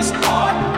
to you.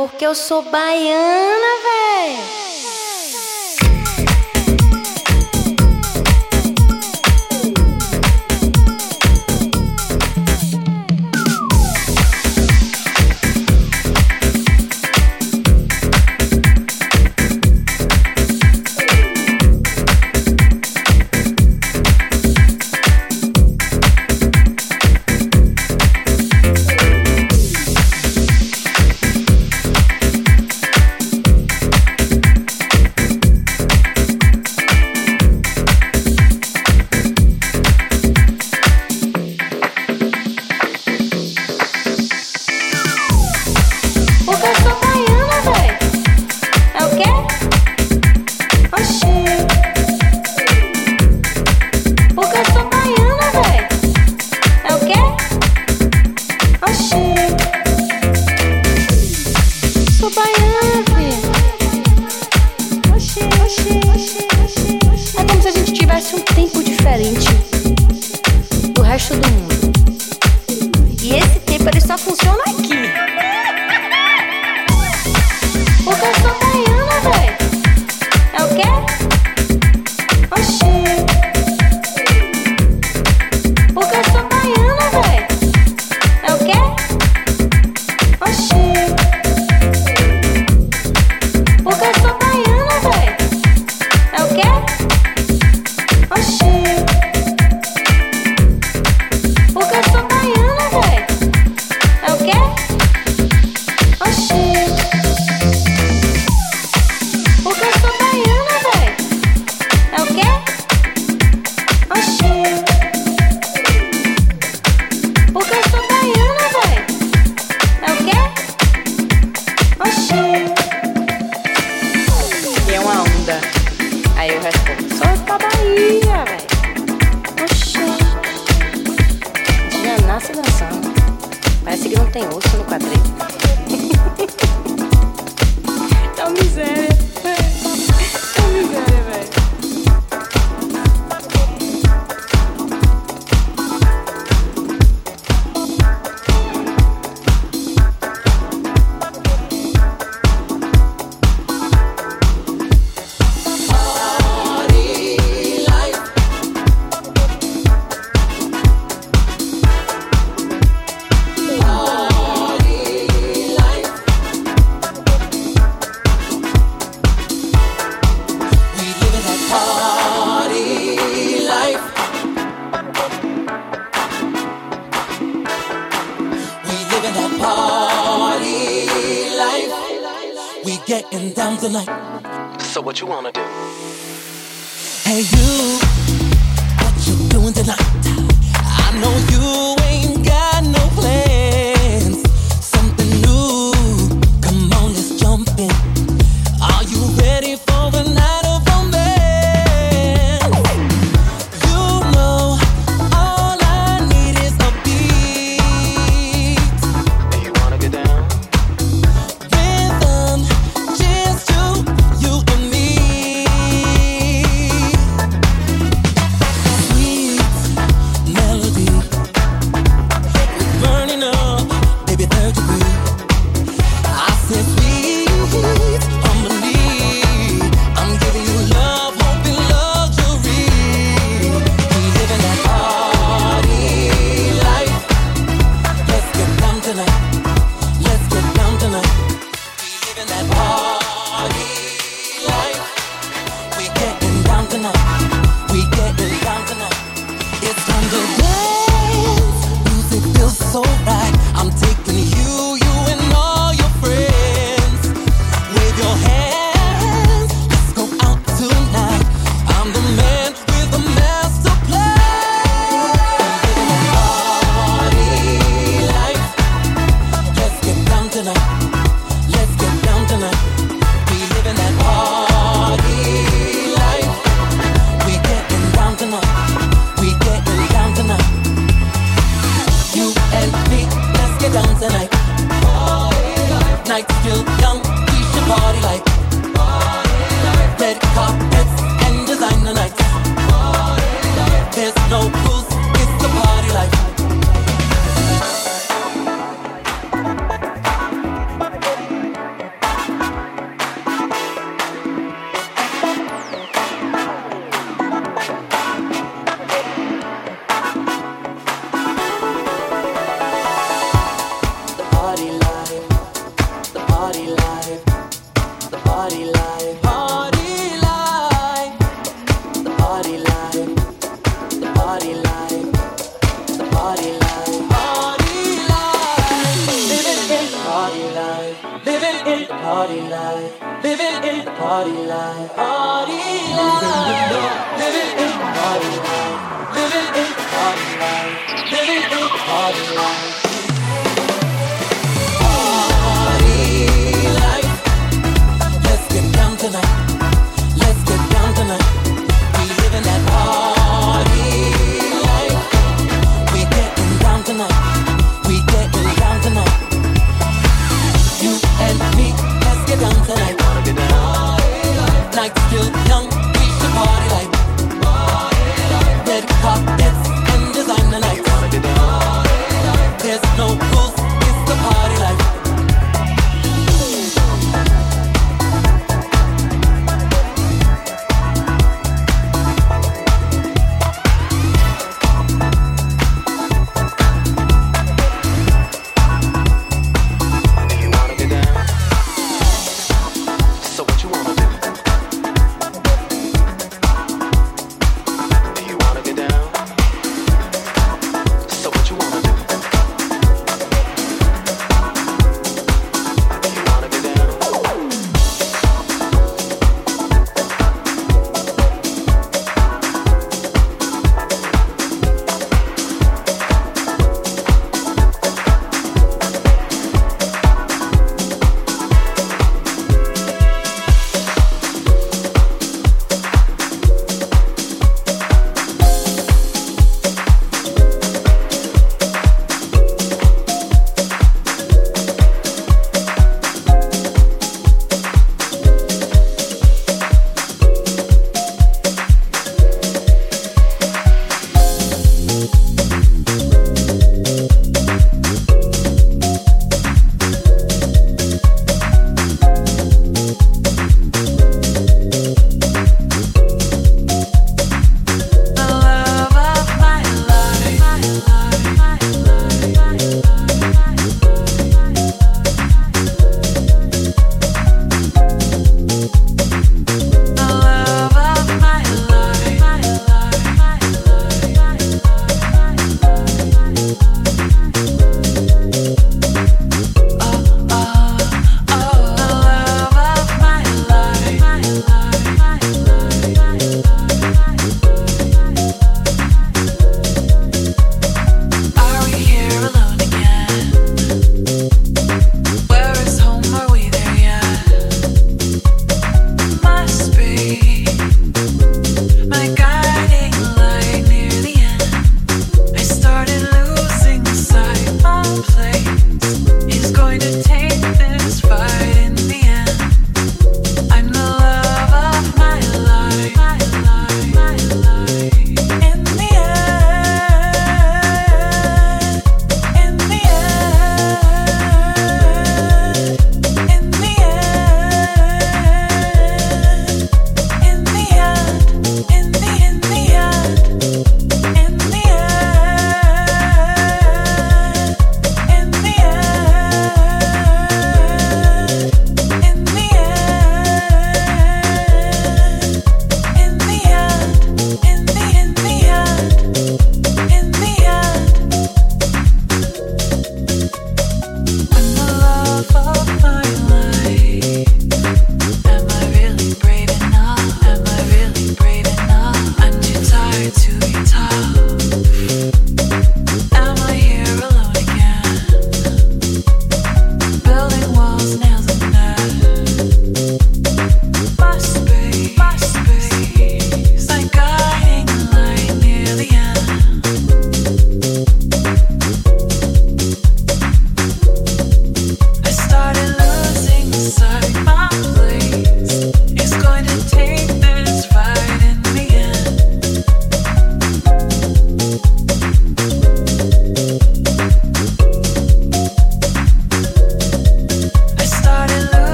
Porque eu sou baiana, véi. party life. Living in the party life. Party life. Living in the party life. Living in the party life. Living in the party life. Party life. Let's get down tonight.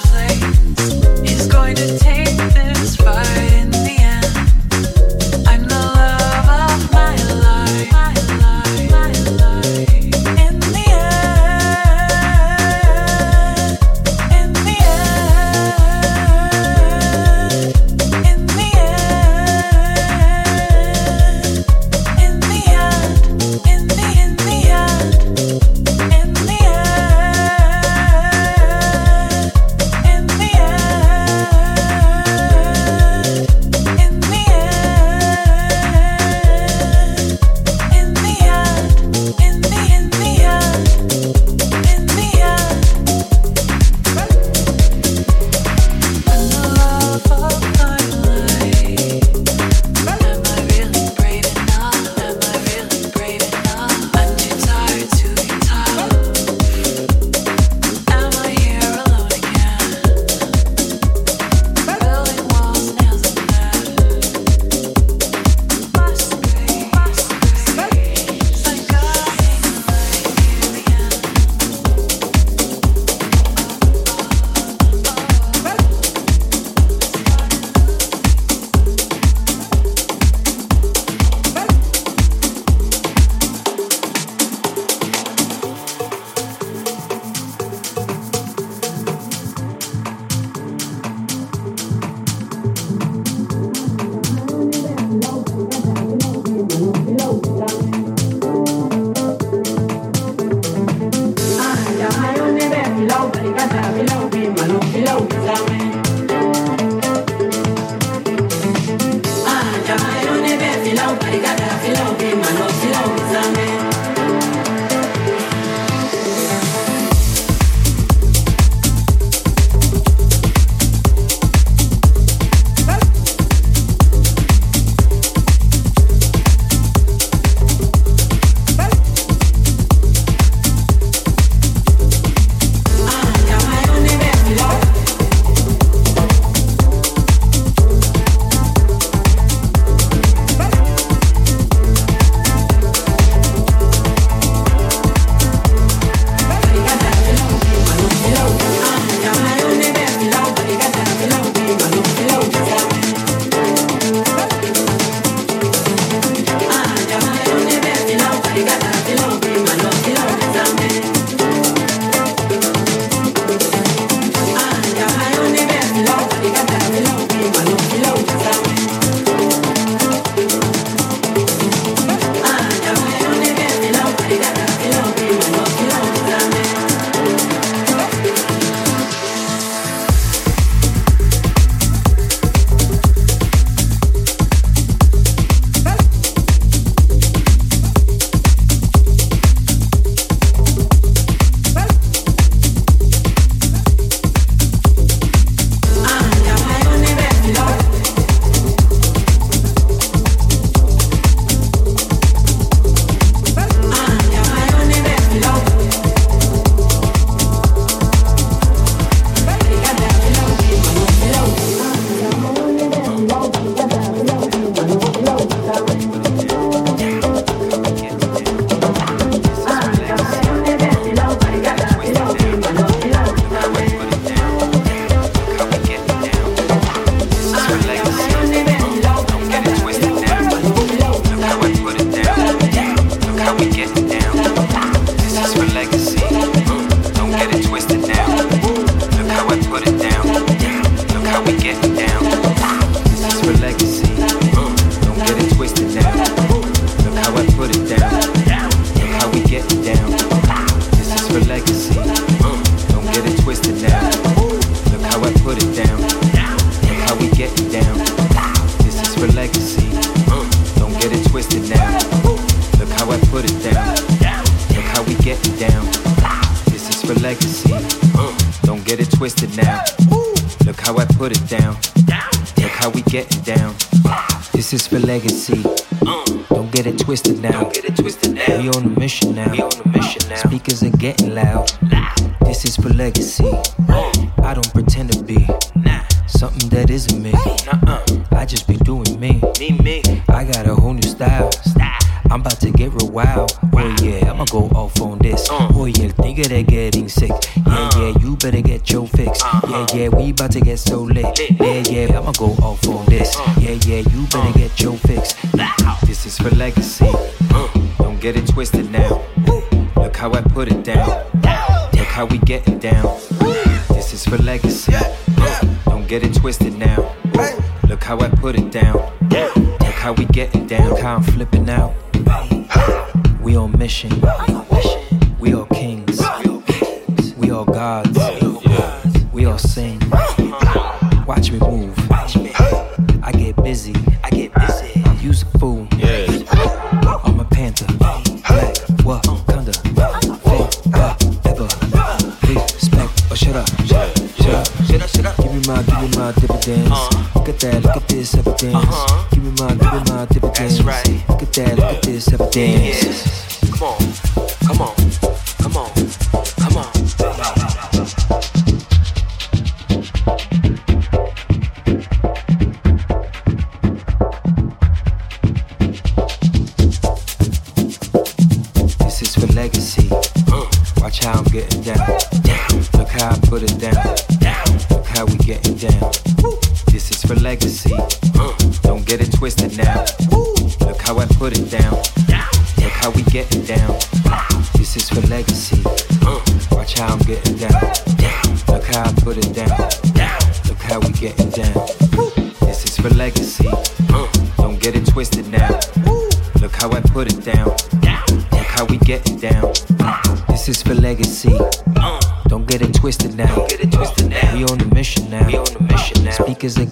I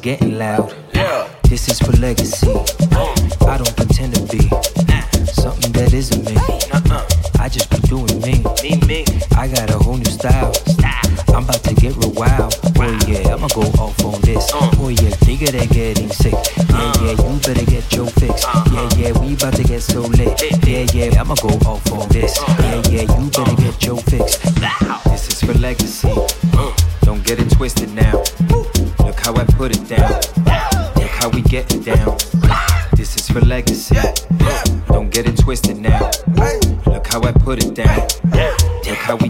getting loud.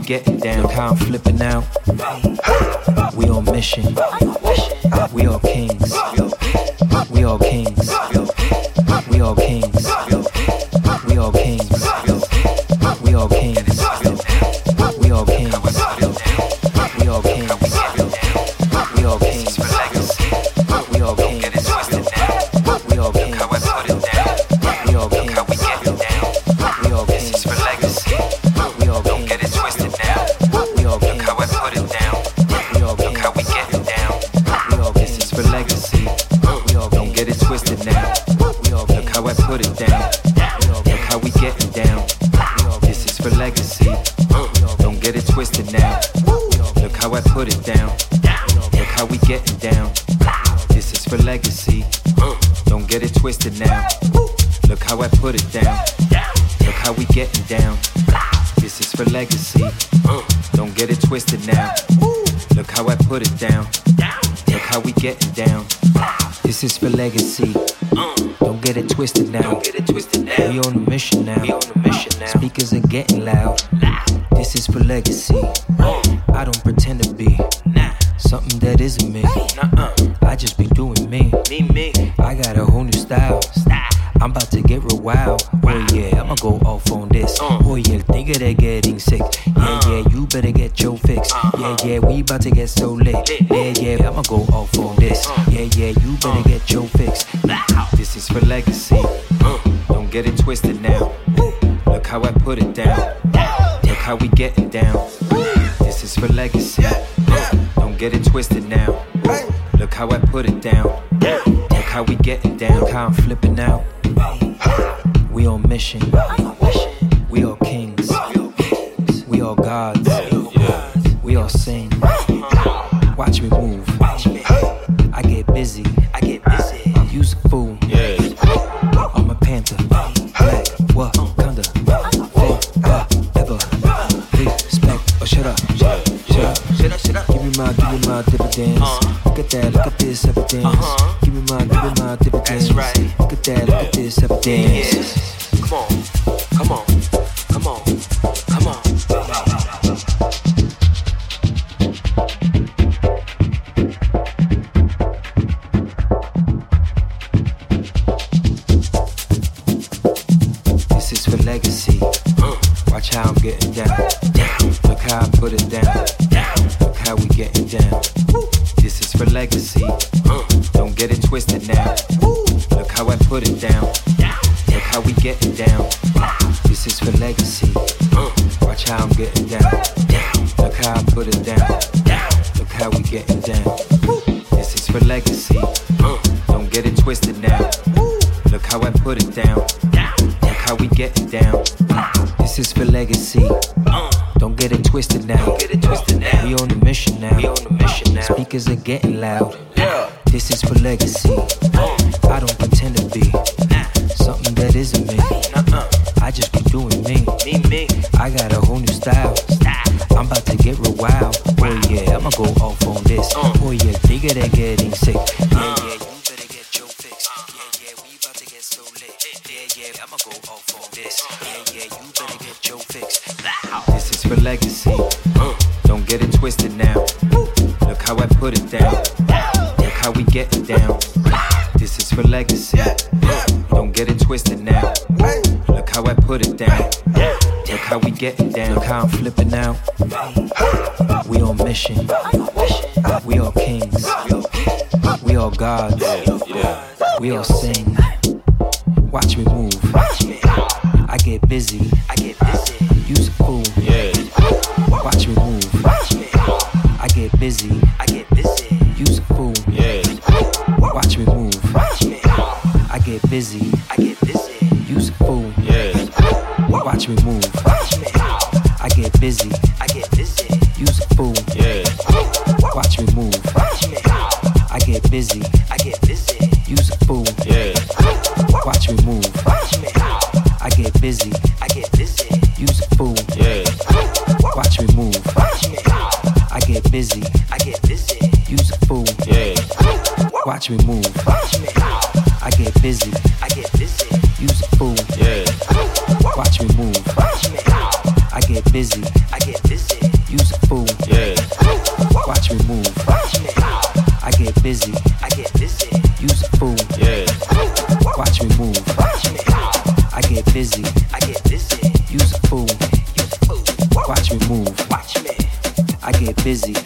get down, come put it down. Look how we getting down. This is for legacy. Don't get it twisted now. Look how I put it down. Look how we getting down. Look how I'm flipping out. We on mission. We all kings. We all gods. We all sing. Watch me move. I get busy. I get busy. Use a fool. Watch me move. I get busy. I get busy. I get busy. Use a fool. Watch me move. I get busy. I get busy. Use a fool. Watch me move. I get busy. I get busy. Use a fool. Watch me move. I get busy. I get busy. Use a fool. Watch me move. I get busy. I get busy. Use a fool. Watch me move. I get busy. I get busy. Use a fool. Watch me move. Watch me. I get busy. I get busy. Use a fool. Watch me move. Watch me. I get busy. I get busy. Use a fool. Watch me move. Watch me. I get busy. I get busy. Use a fool. Watch me move. Watch me. I get busy. I get busy.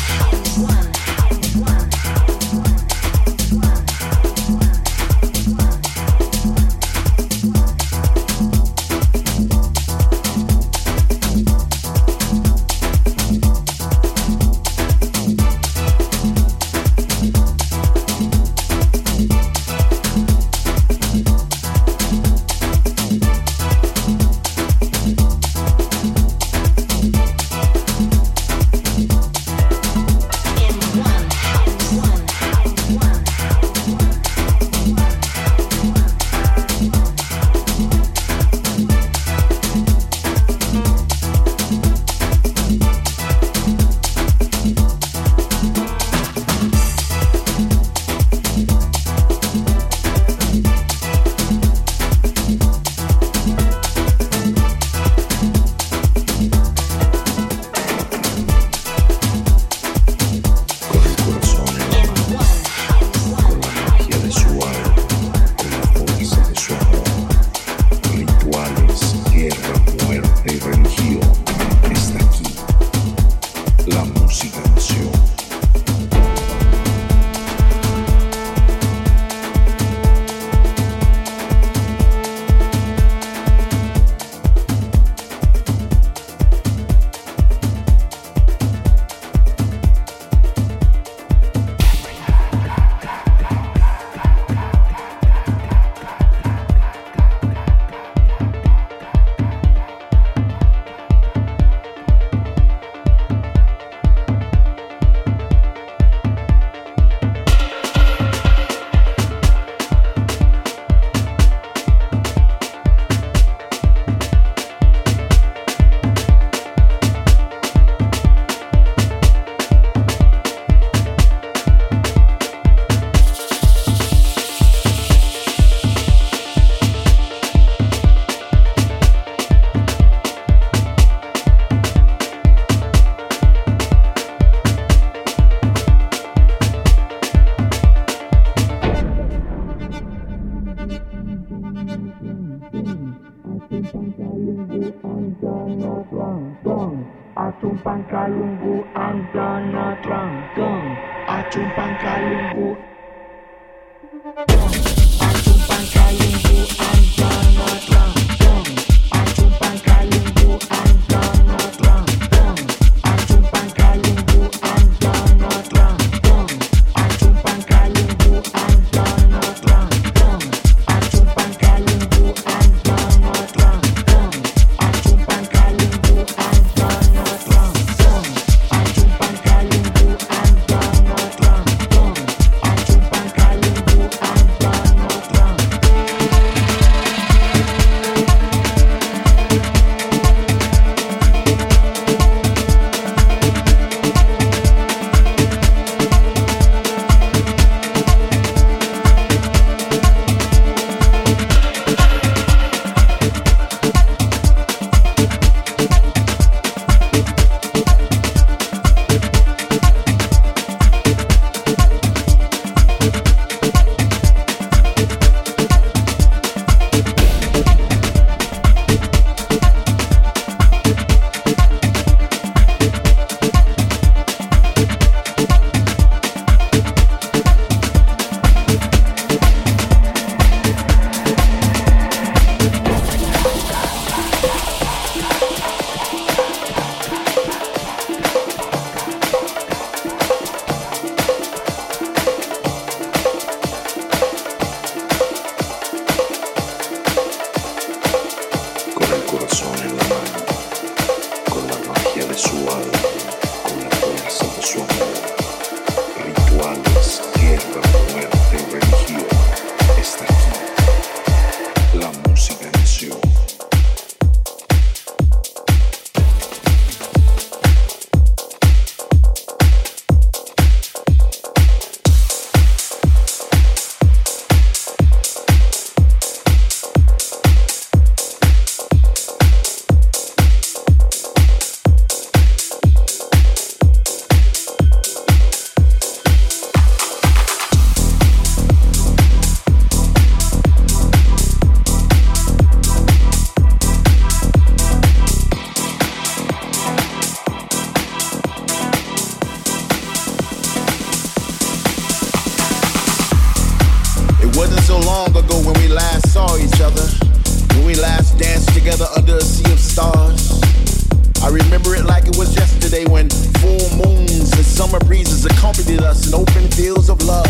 planted us in open fields of love.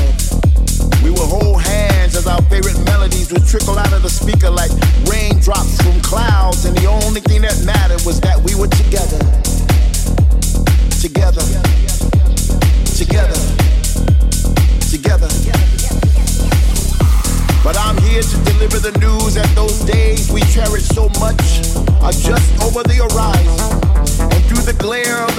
We would hold hands as our favorite melodies would trickle out of the speaker like raindrops from clouds, and the only thing that mattered was that we were together. Together. Together. Together. But I'm here to deliver the news that those days we cherish so much are just over the horizon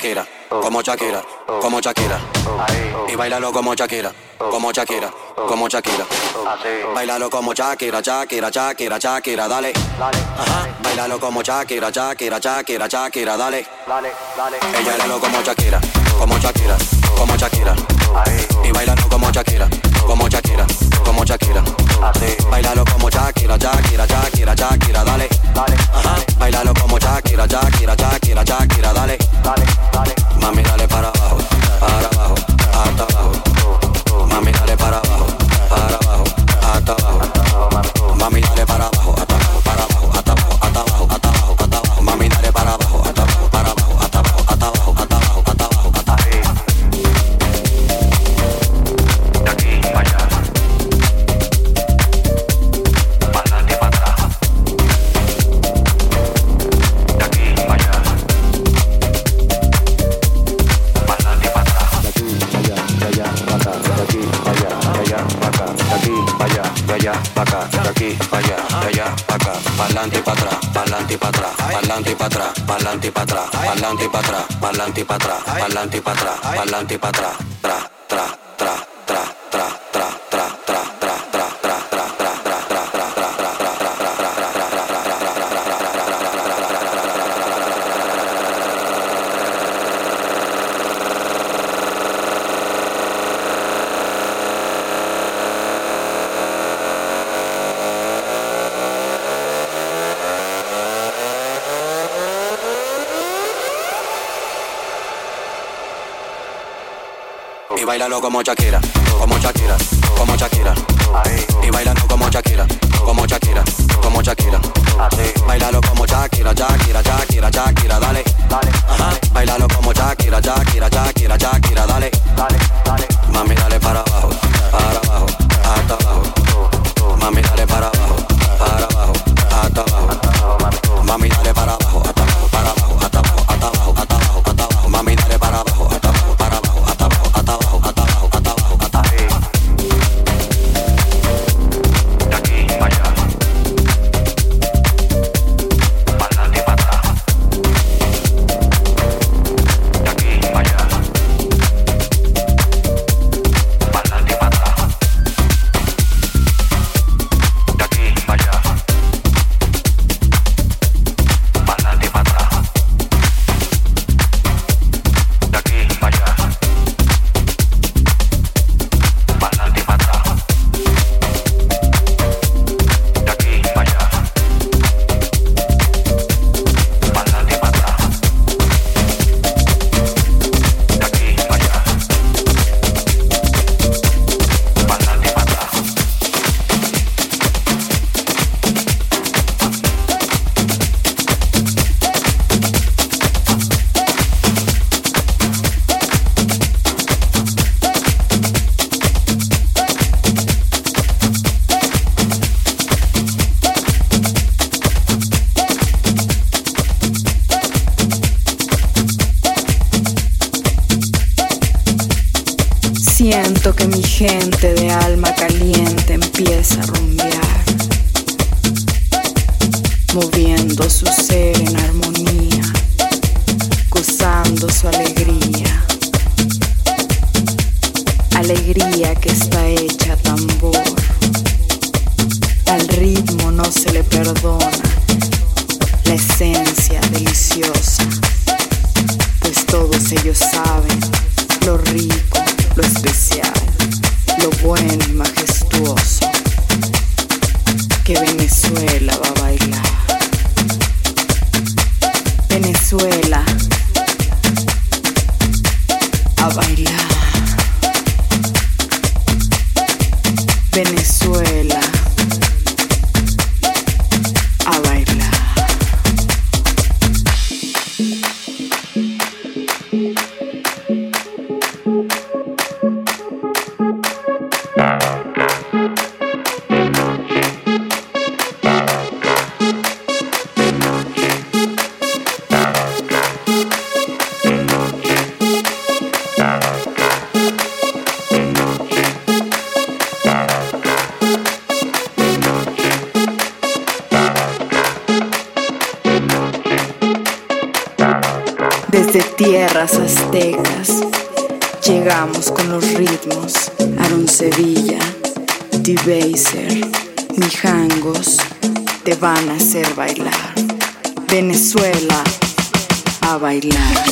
Shakira, como Shakira, como Shakira. Y bailalo como Shakira, como Shakira, como Shakira. Bailalo como Shakira, Shakira, Shakira, Shakira, dale. Ajá. Bailalo como Shakira, Shakira, Shakira, Shakira, dale. Dale, dale. Ella bailalo como Shakira, como Shakira, como Shakira. Y bailalo como Shakira, como Shakira, como Shakira. Bailalo como Shakira, Shakira, Shakira, Shakira, dale. Dale. Ajá. Bailalo como Shakira, Shakira, Shakira, Shakira. pa'lante y pa' atrás, pa'lante pa' atrás, pa'lante pa' atrás, pa'lante pa' atrás, pa'lante pa' atrás. bailalo como Shakira, como Shakira, como Shakira. Y bailando como Shakira, como Shakira, como Shakira. Bailalo como Shakira, Shakira, Shakira, Shakira, dale. Ajá. Bailalo como Shakira, Shakira, Shakira, Shakira, dale. Mami, dale para abajo, para abajo, hasta abajo. Mami, dale para abajo, para abajo, hasta abajo. Mami, dale para abajo. Van a hacer bailar. Venezuela a bailar.